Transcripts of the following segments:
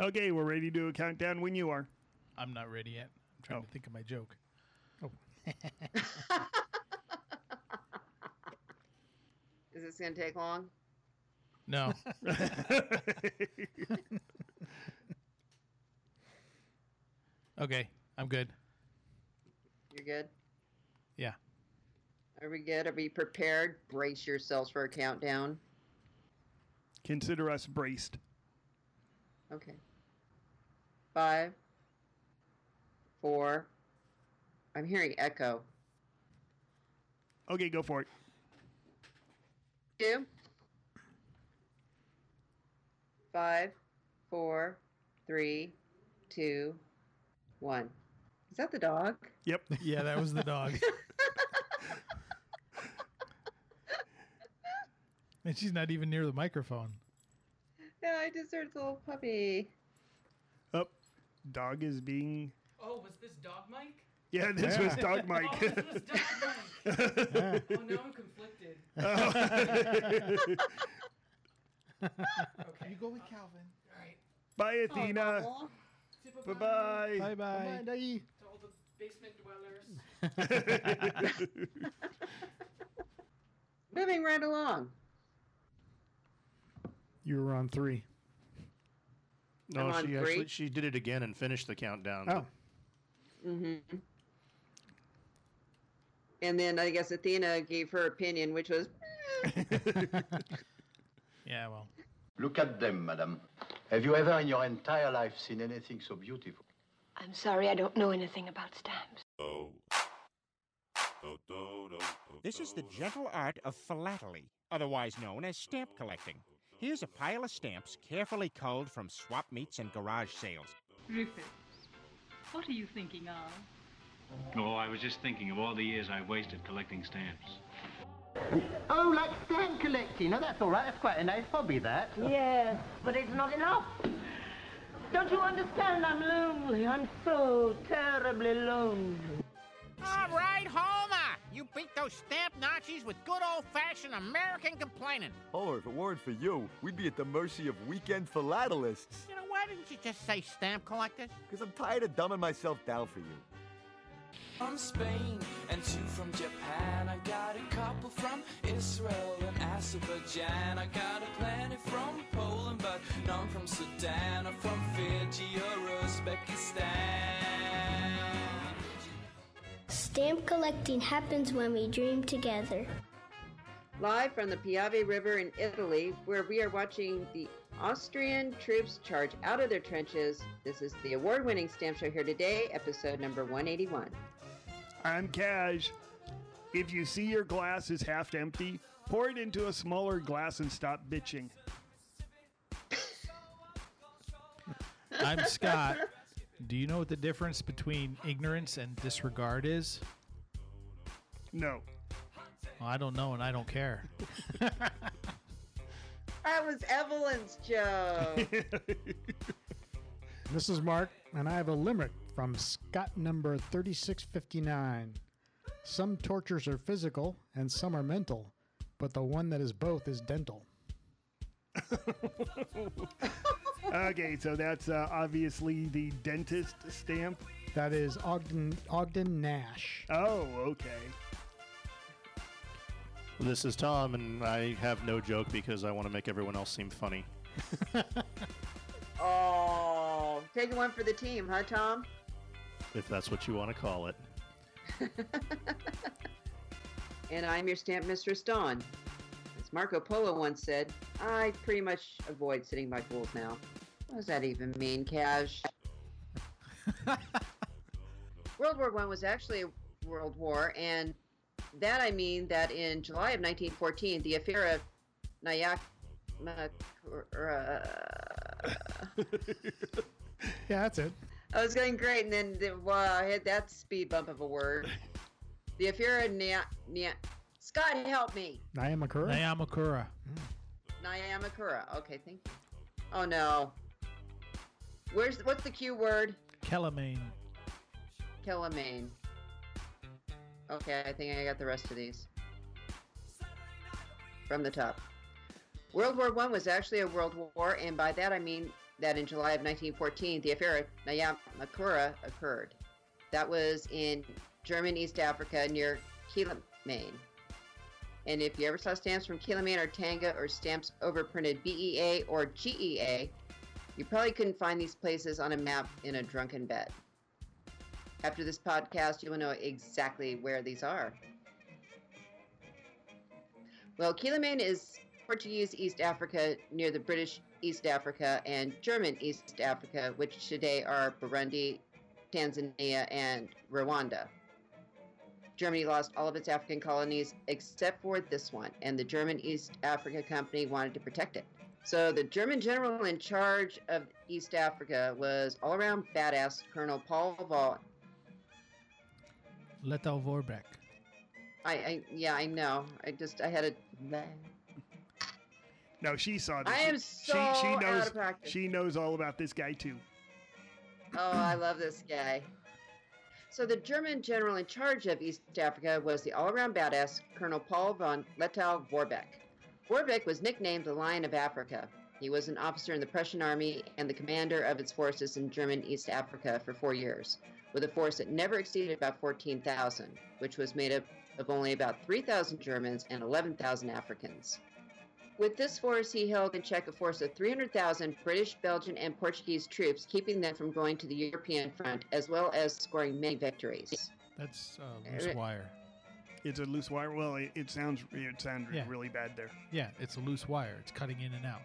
Okay, we're ready to do a countdown when you are. I'm not ready yet. I'm trying Oh. to think of my joke. Oh. Is this going to take long? No. okay, I'm good. You're good? Yeah. Are we good? Are we prepared? Brace yourselves for a countdown. Consider us braced. Okay. Five, four. I'm hearing echo. Okay, go for it. Two. Five, four, three, two, one. Is that the dog? Yep. Yeah, that was the dog. and she's not even near the microphone. Yeah, I just heard the little puppy. Up. Dog is being. Oh, was this dog Mike? Yeah, this was Dog Oh, Mike. this was dog Mike. oh, now I'm conflicted. Oh. okay. You go with Calvin. All right. Bye, oh, Athena. Aw. Say Bye bye. Bye bye. To all the basement dwellers. Moving right along. You were on three. No, I'm on she three. actually she did it again and finished the countdown. Oh, Mm-hmm. And then I guess Athena gave her opinion, which was Yeah, well. Look at them, madam. Have you ever in your entire life seen anything so beautiful? I'm sorry, I don't know anything about stamps. Oh. This is the gentle art of philately, otherwise known as stamp collecting. Here's a pile of stamps carefully culled from swap meets and garage sales. Rufus, what are you thinking of? Oh, I was just thinking of all the years I wasted collecting stamps. Oh, like stamp collecting. Oh, that's all right. That's quite a nice hobby, that. Yes, but it's not enough. Don't you understand? I'm lonely. I'm so terribly lonely. All right, Homer! You beat those stamp Nazis with good old-fashioned American complaining. Homer, if it weren't for you, we'd be at the mercy of weekend philatelists. You know, why didn't you just say stamp collectors? Because I'm tired of dumbing myself down for you. From Spain and two from Japan. I got a couple from Israel and Azerbaijan. I got a plenty from Poland, but none from Sudan or from Fiji or Uzbekistan. Stamp collecting happens when we dream together. live from the Piave River in Italy, where we are watching the Austrian troops charge out of their trenches. This is the award winning stamp show here today, episode number 181. I'm Cash. If you see your glass is half empty, pour it into a smaller glass and stop bitching. I'm Scott. Do you know what the difference between ignorance and disregard is? No. Well, I don't know and I don't care. That was Evelyn's joke. this is Mark, and I have a limerick from Scott number 3659. Some tortures are physical and some are mental, but the one that is both is dental. Okay, so that's uh, obviously the dentist stamp. That is Ogden Ogden Nash. Oh, okay. This is Tom, and I have no joke because I want to make everyone else seem funny. oh, taking one for the team, huh, Tom? If that's what you want to call it. And I'm your stamp mistress, Dawn. As Marco Polo once said, I pretty much avoid sitting by pools now. What does that even mean, Cash? World War One was actually a world war, and that I mean that in July of 1914, the affair of Nyack. Yeah, that's it. I was going great, and then the, well, I had that speed bump of a word. The affair of Nya, Nya, Scott, help me. Nyamakura? Nyamakura. Nyamakura. Okay, thank you. Oh no. Where's what's the Q word? Kelamine. Kelamine. Okay, I think I got the rest of these. From the top. World War One was actually a world war, and by that I mean that in July of 1914, the affair at Nyamakura occurred. That was in German East Africa near Quilimane. And if you ever saw stamps from Quilimane or Tanga or stamps overprinted BEA or GEA, you probably couldn't find these places on a map in a drunken bed. After this podcast, you will know exactly where these are. Well, Quilimane is Portuguese East Africa near the British East Africa and German East Africa, which today are Burundi, Tanzania, and Rwanda. Germany lost all of its African colonies except for this one, and the German East Africa Company wanted to protect it. So the German general in charge of East Africa was all around badass Colonel Paul von. Lettow Vorbeck. I, I yeah, I know. I just I had a No, she saw this. I am she, so she out knows of practice. she knows all about this guy too. Oh, I love this guy. So the German general in charge of East Africa was the all-around badass Colonel Paul von Lettow Vorbeck. Vorbeck was nicknamed the Lion of Africa. He was an officer in the Prussian army and the commander of its forces in German East Africa for four years, with a force that never exceeded about 14,000, which was made up of only about 3,000 Germans and 11,000 Africans. With this force, he held in check a force of 300,000 British, Belgian, and Portuguese troops, keeping them from going to the European front, as well as scoring many victories. That's uh, loose wire. It's a loose wire. Well, it, it sounds it sounded Yeah. really bad there. Yeah, it's a loose wire. It's cutting in and out.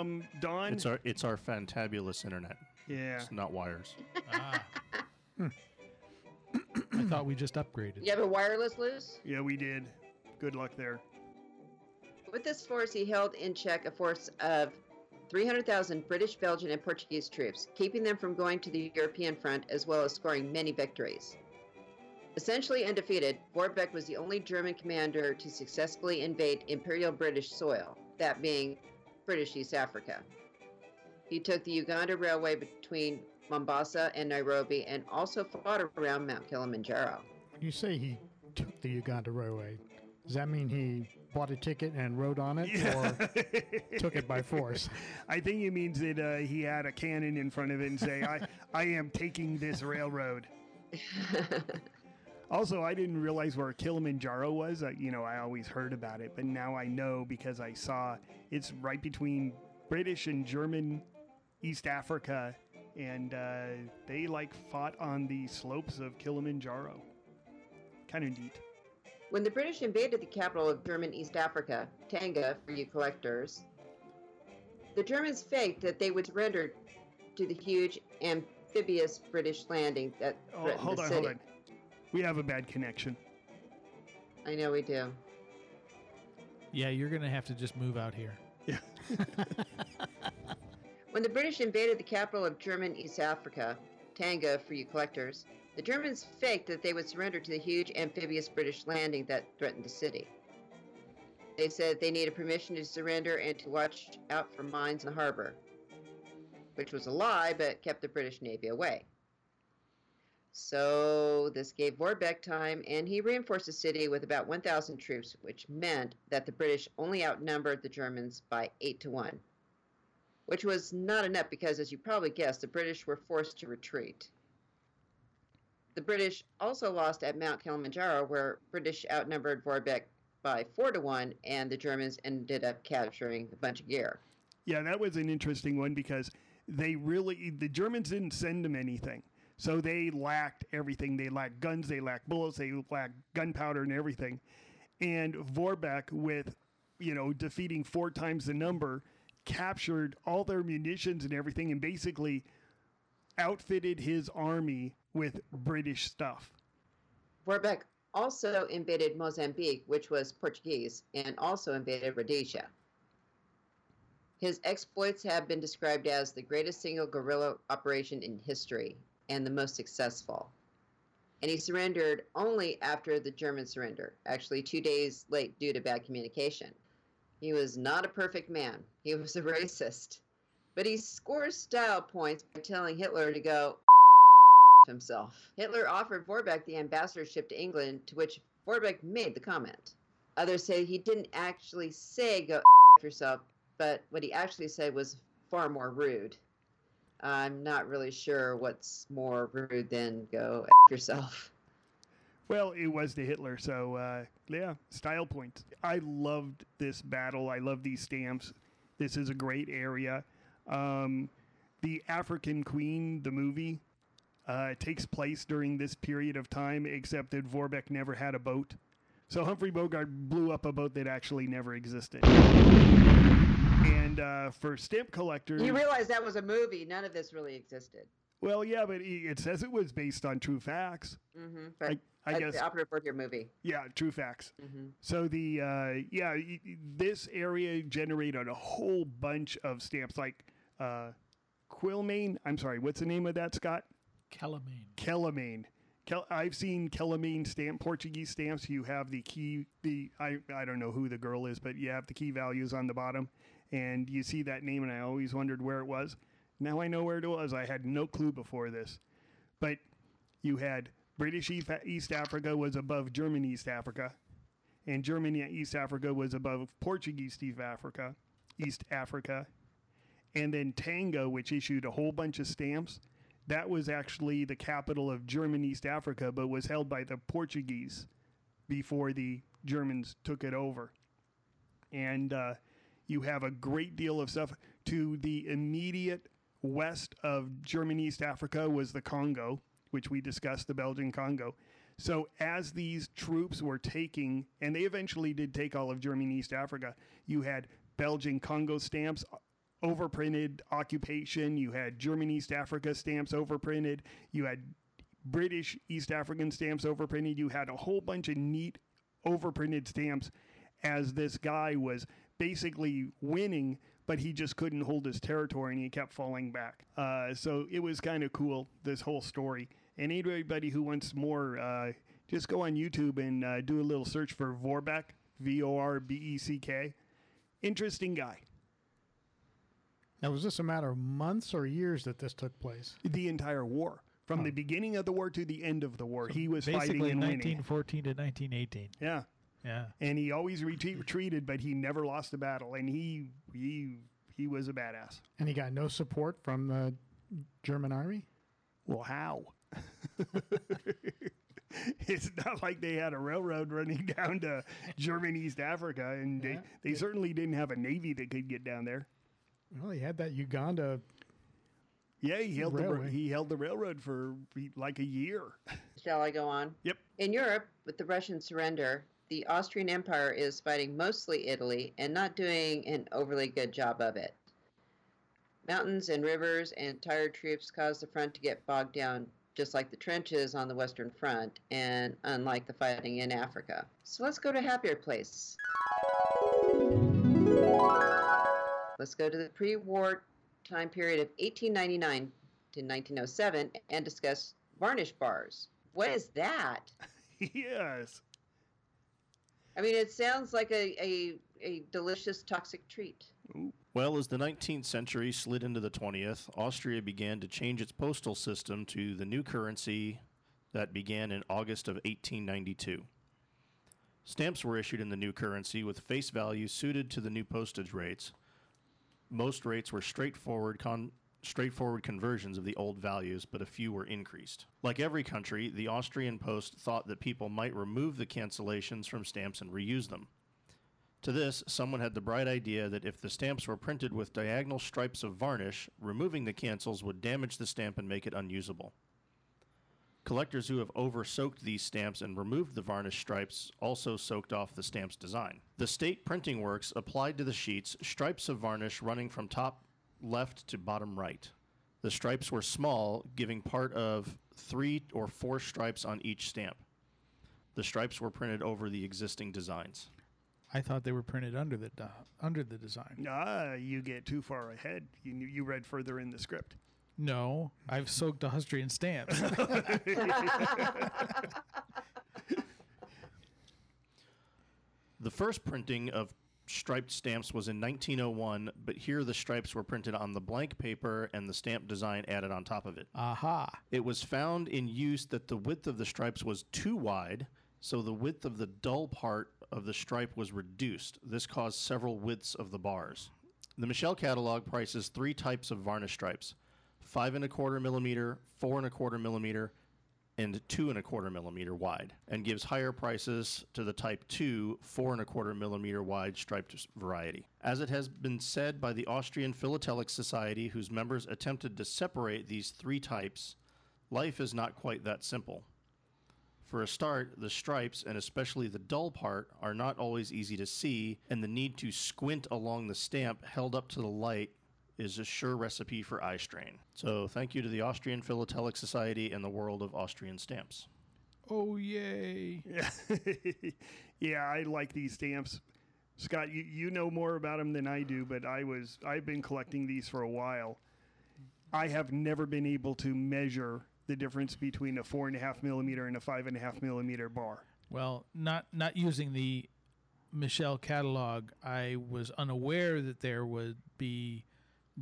Um, Don. It's our it's our fantabulous internet. Yeah. It's not wires. Ah. I thought we just upgraded. You have a wireless loose? Yeah, we did. Good luck there. With this force, he held in check a force of 300,000 British, Belgian, and Portuguese troops, keeping them from going to the European front, as well as scoring many victories. Essentially undefeated, Vorbeck was the only German commander to successfully invade Imperial British soil, that being British East Africa. He took the Uganda Railway between Mombasa and Nairobi and also fought around Mount Kilimanjaro. You say he took the Uganda Railway. Does that mean he bought a ticket and rode on it, or took it by force? I think it means that uh, he had a cannon in front of it and say, "I, I am taking this railroad." also, I didn't realize where Kilimanjaro was. Uh, you know, I always heard about it, but now I know because I saw it's right between British and German East Africa, and uh, they like fought on the slopes of Kilimanjaro. Kind of neat. When the British invaded the capital of German East Africa, Tanga for you collectors, the Germans faked that they would surrender to the huge amphibious British landing that Oh, threatened hold the on, city. hold on. We have a bad connection. I know we do. Yeah, you're gonna have to just move out here. Yeah. When the British invaded the capital of German East Africa, Tanga for you collectors, the Germans faked that they would surrender to the huge amphibious British landing that threatened the city. They said they needed permission to surrender and to watch out for mines in the harbor, which was a lie but kept the British Navy away. So this gave Vorbeck time, and he reinforced the city with about 1,000 troops, which meant that the British only outnumbered the Germans by 8 to 1 which was not enough because, as you probably guessed, the British were forced to retreat. The British also lost at Mount Kilimanjaro, where British outnumbered Vorbeck by four to one, and the Germans ended up capturing a bunch of gear. Yeah, that was an interesting one because they really the Germans didn't send them anything. So they lacked everything. They lacked guns, they lacked bullets, they lacked gunpowder and everything. And Vorbeck with, you know, defeating four times the number, captured all their munitions and everything and basically outfitted his army with British stuff. Vorbeck also invaded Mozambique, which was Portuguese, and also invaded Rhodesia. His exploits have been described as the greatest single guerrilla operation in history and the most successful. And he surrendered only after the German surrender, actually two days late due to bad communication. He was not a perfect man. He was a racist. But he scores style points by telling Hitler to go himself. Hitler offered Vorbeck the ambassadorship to England, to which Vorbeck made the comment. Others say he didn't actually say go yourself, but what he actually said was far more rude. I'm not really sure what's more rude than go F yourself. Well, it was the Hitler, so uh, yeah, style points. I loved this battle. I love these stamps. This is a great area. Um, the African Queen, the movie, uh, takes place during this period of time, except that Vorbeck never had a boat. So Humphrey Bogart blew up a boat that actually never existed. And uh, for stamp collectors, You realize that was a movie. None of this really existed. well, yeah, but it it says it was based on true facts. Mm-hmm, I, I guess the operative word here movie. Yeah, true facts. Mhm. So the uh, yeah, y- y- this area generated a whole bunch of stamps like uh, Quilmane. I'm sorry, what's the name of that, Scott? Calamine. Kellamane. Kel- I've seen Kellamane stamp Portuguese stamps. You have the key. The I I don't know who the girl is, but you have the key values on the bottom, and you see that name, and I always wondered where it was. Now I know where it was. I had no clue before this, but you had British East Africa was above German East Africa, and Germany East Africa was above Portuguese East Africa, East Africa, and then Tanga, which issued a whole bunch of stamps. That was actually the capital of German East Africa, but was held by the Portuguese before the Germans took it over. And uh, you have a great deal of stuff. To the immediate west of German East Africa was the Congo, which we discussed, the Belgian Congo. So as these troops were taking, and they eventually did take all of German East Africa, you had Belgian Congo stamps uh, overprinted occupation. You had German East Africa stamps overprinted. You had British East African stamps overprinted. You had a whole bunch of neat overprinted stamps as this guy was basically winning, but he just couldn't hold his territory and he kept falling back. Uh, so it was kind of cool, this whole story. And anybody who wants more, uh, just go on YouTube and uh, do a little search for Vorbeck, V O R B E C K. Interesting guy. Now, was this a matter of months or years that this took place? The entire war. From the beginning of the war to the end of the war, he was fighting Basically, and winning. 1914 to 1918. Yeah. Yeah. And he always retreat, retreated, but he never lost a battle. And he he he was a badass. And he got no support from the German army? Well, how? it's not like they had a railroad running down to German East Africa, and Yeah. they, they certainly didn't have a navy that could get down there. Well, he had that Uganda. Yeah, he held the, he held the railroad for like a year. Shall I go on? Yep. In Europe, with the Russian surrender, the Austrian Empire is fighting mostly Italy and not doing an overly good job of it. Mountains and rivers and tired troops cause the front to get bogged down, just like the trenches on the Western Front, and unlike the fighting in Africa. So let's go to a happier place. Let's go to the pre war time period of 1899 to 1907 and discuss varnish bars. What is that? yes. I mean, it sounds like a, a, a delicious toxic treat. Well, as the 19th century slid into the 20th, Austria began to change its postal system to the new currency that began in August of 1892. Stamps were issued in the new currency with face value suited to the new postage rates. Most rates were straightforward con- straightforward conversions of the old values, but a few were increased. Like every country, the Austrian post thought that people might remove the cancellations from stamps and reuse them. To this, someone had the bright idea that if the stamps were printed with diagonal stripes of varnish, removing the cancels would damage the stamp and make it unusable. Collectors who have over soaked these stamps and removed the varnish stripes also soaked off the stamp's design. The state printing works applied to the sheets stripes of varnish running from top left to bottom right. The stripes were small, giving part of three or four stripes on each stamp. The stripes were printed over the existing designs. I thought they were printed under the di- under the design. Ah, you get too far ahead. You knew- you read further in the script. No, I've soaked Austrian stamps. The first printing of striped stamps was in 1901, but here the stripes were printed on the blank paper and the stamp design added on top of it. Aha. It was found in use that the width of the stripes was too wide, so the width of the dull part of the stripe was reduced. This caused several widths of the bars. The Michel catalog prices three types of varnish stripes five and a quarter millimeter, four and a quarter millimeter, and two and a quarter millimeter wide, and gives higher prices to the type 2, four and a quarter millimeter wide striped variety. As it has been said by the Austrian Philatelic Society, whose members attempted to separate these three types, life is not quite that simple. For a start, the stripes, and especially the dull part, are not always easy to see, and the need to squint along the stamp held up to the light is a sure recipe for eye strain. So, thank you to the Austrian Philatelic Society and the world of Austrian stamps. Oh yay! Yeah, yeah, I like these stamps. Scott, you, you know more about them than I do, but I was I've been collecting these for a while. I have never been able to measure the difference between a four and a half millimeter and a five and a half millimeter bar. Well, not not using the Michel catalog, I was unaware that there would be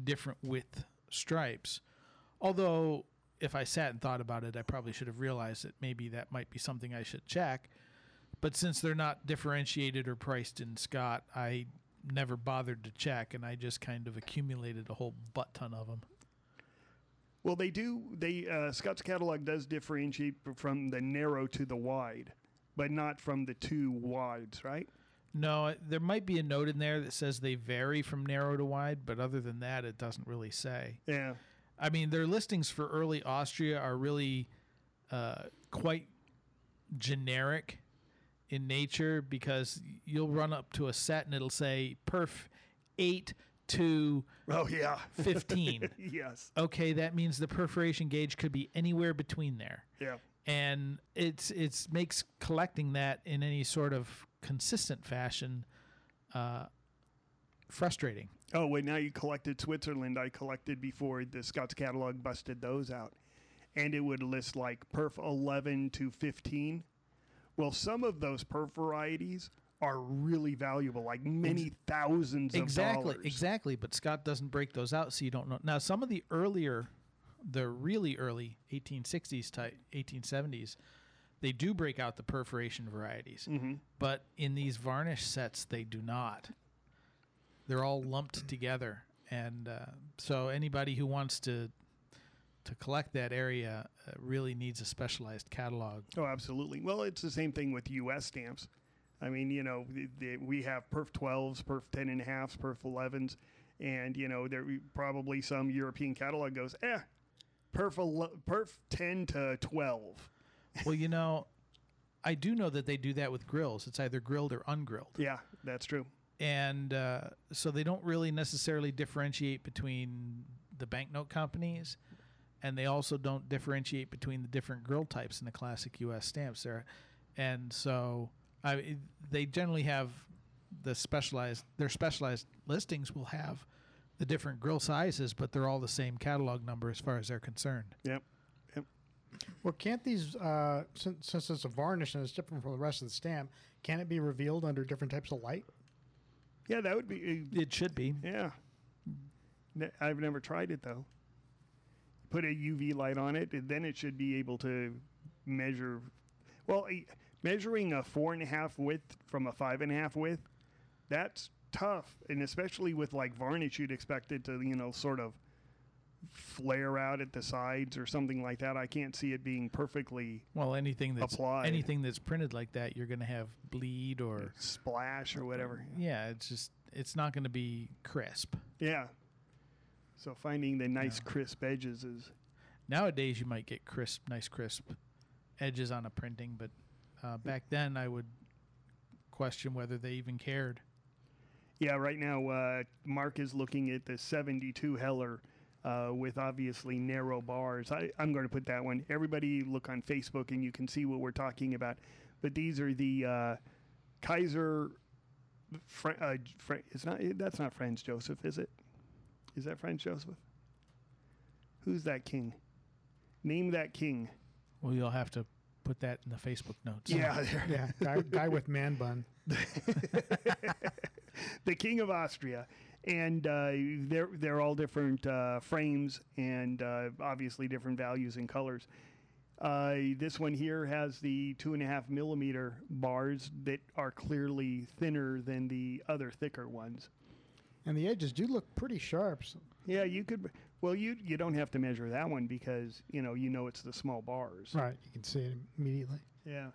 different width stripes. Although, if I sat and thought about it, I probably should have realized that maybe that might be something I should check. But since they're not differentiated or priced in Scott, I never bothered to check, and I just kind of accumulated a whole butt ton of them. Well, they do. They uh, Scott's catalog does differentiate from the narrow to the wide, but not from the two wides, right? No, there might be a note in there that says they vary from narrow to wide, but other than that, it doesn't really say. Yeah. I mean, their listings for early Austria are really uh, quite generic in nature because you'll run up to a set and it'll say perf 8 to Oh, yeah. 15. yes. okay, that means the perforation gauge could be anywhere between there. Yeah. And it's it's makes collecting that in any sort of consistent fashion uh, frustrating. Oh, wait, now you collected Switzerland. I collected before the Scott's catalog busted those out. And it would list like perf 11 to 15. Well, some of those perf varieties are really valuable, like many thousands exactly, dollars. Exactly, but Scott doesn't break those out, so you don't know. Now, some of the earlier, the really early 1860s type, 1870s, they do break out the perforation varieties, Mhm. but in these varnish sets, they do not. They're all lumped together, and uh, so anybody who wants to to collect that area uh, really needs a specialized catalog. Oh, absolutely. Well, it's the same thing with U.S. stamps. I mean, you know, the, the, we have perf 12s, perf 10 and a halfs, perf 11s, and, you know, there probably some European catalog goes, eh, perf, perf 10 to 12. Well, you know, I do know that they do that with grills. It's either grilled or ungrilled. Yeah, that's true. and uh, so they don't really necessarily differentiate between the banknote companies, and they also don't differentiate between the different grill types in the classic U.S. stamps there, and so I, they generally have the specialized their specialized listings will have the different grill sizes, but they're all the same catalog number as far as they're concerned. Yep. Yep. Well, can't these, uh, since, since it's a varnish and it's different from the rest of the stamp, can it be revealed under different types of light? Yeah, that would be. It should be. Yeah. Ne- I've never tried it though. Put a UV light on it, and then it should be able to measure. Well, a- measuring a four and a half width from a five and a half width, that's tough, and especially with like varnish, you'd expect it to you know sort of flare out at the sides or something like that. I can't see it being perfectly Well, anything that's Applied. anything that's printed like that, you're going to have bleed or splash or whatever. Yeah, it's just it's not going to be crisp. Yeah. So finding the nice crisp edges is Nowadays, you might get crisp, nice crisp edges on a printing, but uh, back then, I would question whether they even cared. Yeah, right now uh, Mark is looking at the 72 Heller uh, with obviously narrow bars. I, I'm going to put that one. Everybody look on Facebook and you can see what we're talking about. But these are the uh, Kaiser. Fr- uh, Fr- it's not. That's not Franz Joseph, is it? Is that Franz Joseph? Who's that king? Name that king. Well, you'll have to put that in the Facebook notes. Yeah, there. Yeah, guy, guy with man bun. the King of Austria, and uh, they're they're all different uh, frames and uh, obviously different values and colors. Uh, this one here has the two and a half millimeter bars that are clearly thinner than the other thicker ones, And the edges do look pretty sharp. So Yeah, you could. Well, you you don't have to measure that one because you know you know it's the small bars. right, you can see it immediately. Yeah.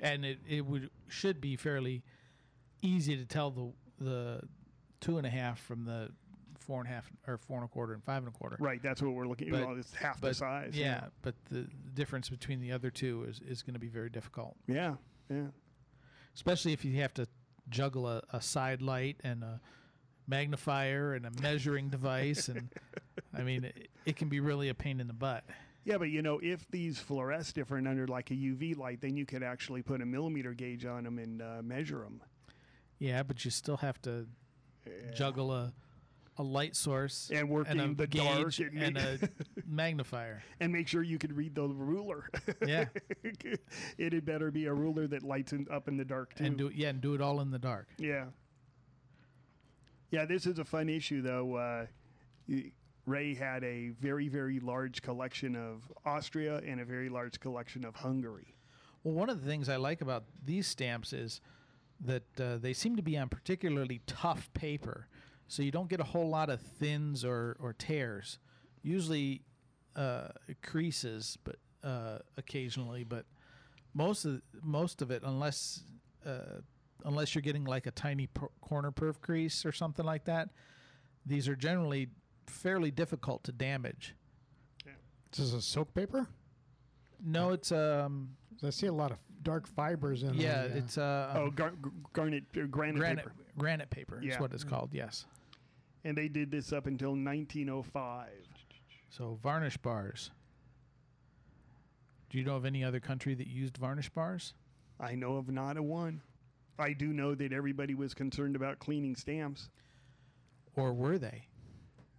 and it, it would should be fairly easy to tell the the two and a half from the four and a half or four and a quarter and five and a quarter. Right. That's what we're looking. But- well, it's half the but, size. Yeah, but the difference between the other two is, is going to be very difficult, Yeah. Yeah. especially if you have to juggle a, a side light and a magnifier and a measuring device, and I mean it, it can be really a pain in the butt. Yeah, but you know, if these fluoresce different under like a UV light, then you could actually put a millimeter gauge on them and uh, measure them. Yeah, but you still have to juggle a a light source And work a in the dark and and, a magnifier. and make sure you could read the ruler. Yeah. it had better be a ruler that lights in, up in the dark too. and do yeah, and do it all in the dark. Yeah. Yeah, this is a fun issue though. Uh, Ray had a very, very large collection of Austria and a very large collection of Hungary. Well, one of the things I like about these stamps is that uh, they seem to be on particularly tough paper, so you don't get a whole lot of thins or, or tears. Usually, uh, creases, but uh, occasionally, but most of most of it, unless uh, unless you're getting like a tiny per- corner perf crease or something like that, these are generally fairly difficult to damage. Yeah. This is a silk paper. No, it's um. I see a lot of dark fibers in. Yeah, the, uh, it's uh. oh, gar- g- garnet, uh, granite, granite paper. granite paper Yeah. is what it's called. Yes. And they did this up until 1905. So varnish bars. Do you know of any other country that used varnish bars? I know of not a one. I do know that everybody was concerned about cleaning stamps. Or were they?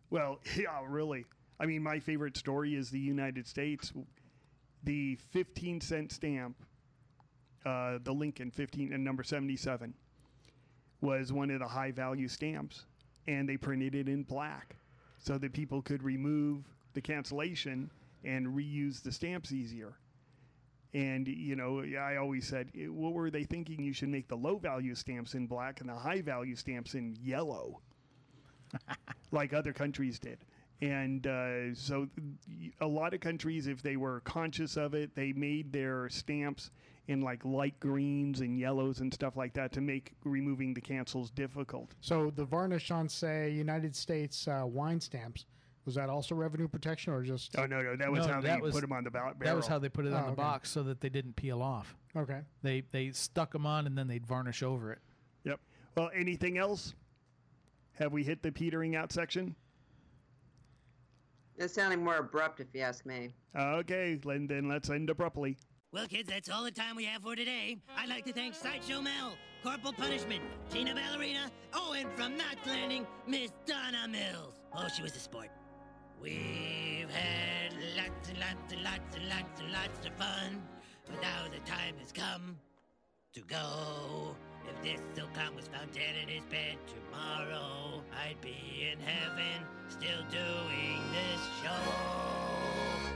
Well, yeah, really. I mean, my favorite story is the United States. The 15 cent stamp, uh, the Lincoln 15 and number 77, was one of the high value stamps. And they printed it in black so that people could remove the cancellation and reuse the stamps easier. And, you know, I always said, "Eh, what were they thinking? You should make the low value stamps in black and the high value stamps in yellow like other countries did. And uh, so, a lot of countries, if they were conscious of it, they made their stamps in like light greens and yellows and stuff like that to make removing the cancels difficult. So the varnish on, say, United States uh, wine stamps, was that also revenue protection or just? Oh no, no, that was No, how that they was- put them on the ba- barrel. That was how they put it on Oh, the okay. box so that they didn't peel off. Okay. They they stuck them on and then they'd varnish over it. Yep. Well, anything else? Have we hit the petering out section? It's sounding more abrupt, if you ask me. Okay, then, then let's end abruptly. Well, kids, that's all the time we have for today. I'd like to thank Sideshow Mel, Corporal Punishment, Tina Ballerina, oh, and from Knots Landing, Miss Donna Mills. Oh, she was a sport. We've had lots and lots and lots and lots and lots of fun, but now the time has come to go. If this Silcon was found dead in his bed tomorrow, I'd be in heaven still doing this show.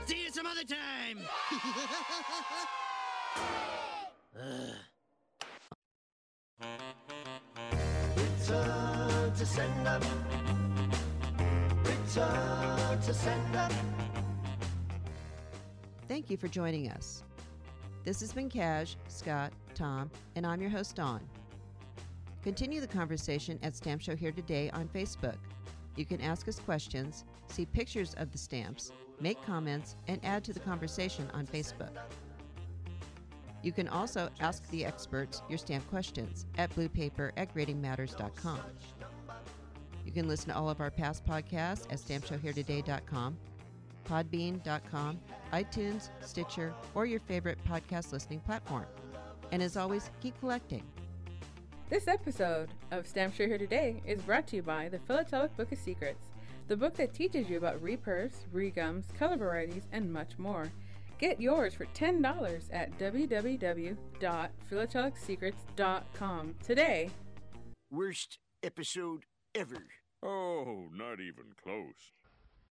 See you some other time. Ugh. Return to sender. Return to sender. Thank you for joining us. This has been Cash, Scott, Tom, and I'm your host, Dawn. Continue the conversation at Stamp Show Here Today on Facebook. You can ask us questions, see pictures of the stamps, make comments, and add to the conversation on Facebook. You can also ask the experts your stamp questions at bluepaper at gradingmatters.com. You can listen to all of our past podcasts at stampshowheretoday.com, podbean.com, iTunes, Stitcher, or your favorite podcast listening platform. And as always, keep collecting. This episode of Stamp Show Here Today is brought to you by the Philatelic Book of Secrets, the book that teaches you about reperfs, regums, color varieties, and much more. Get yours for $10 at www.philatelicsecrets.com today. Worst episode ever. Oh, not even close.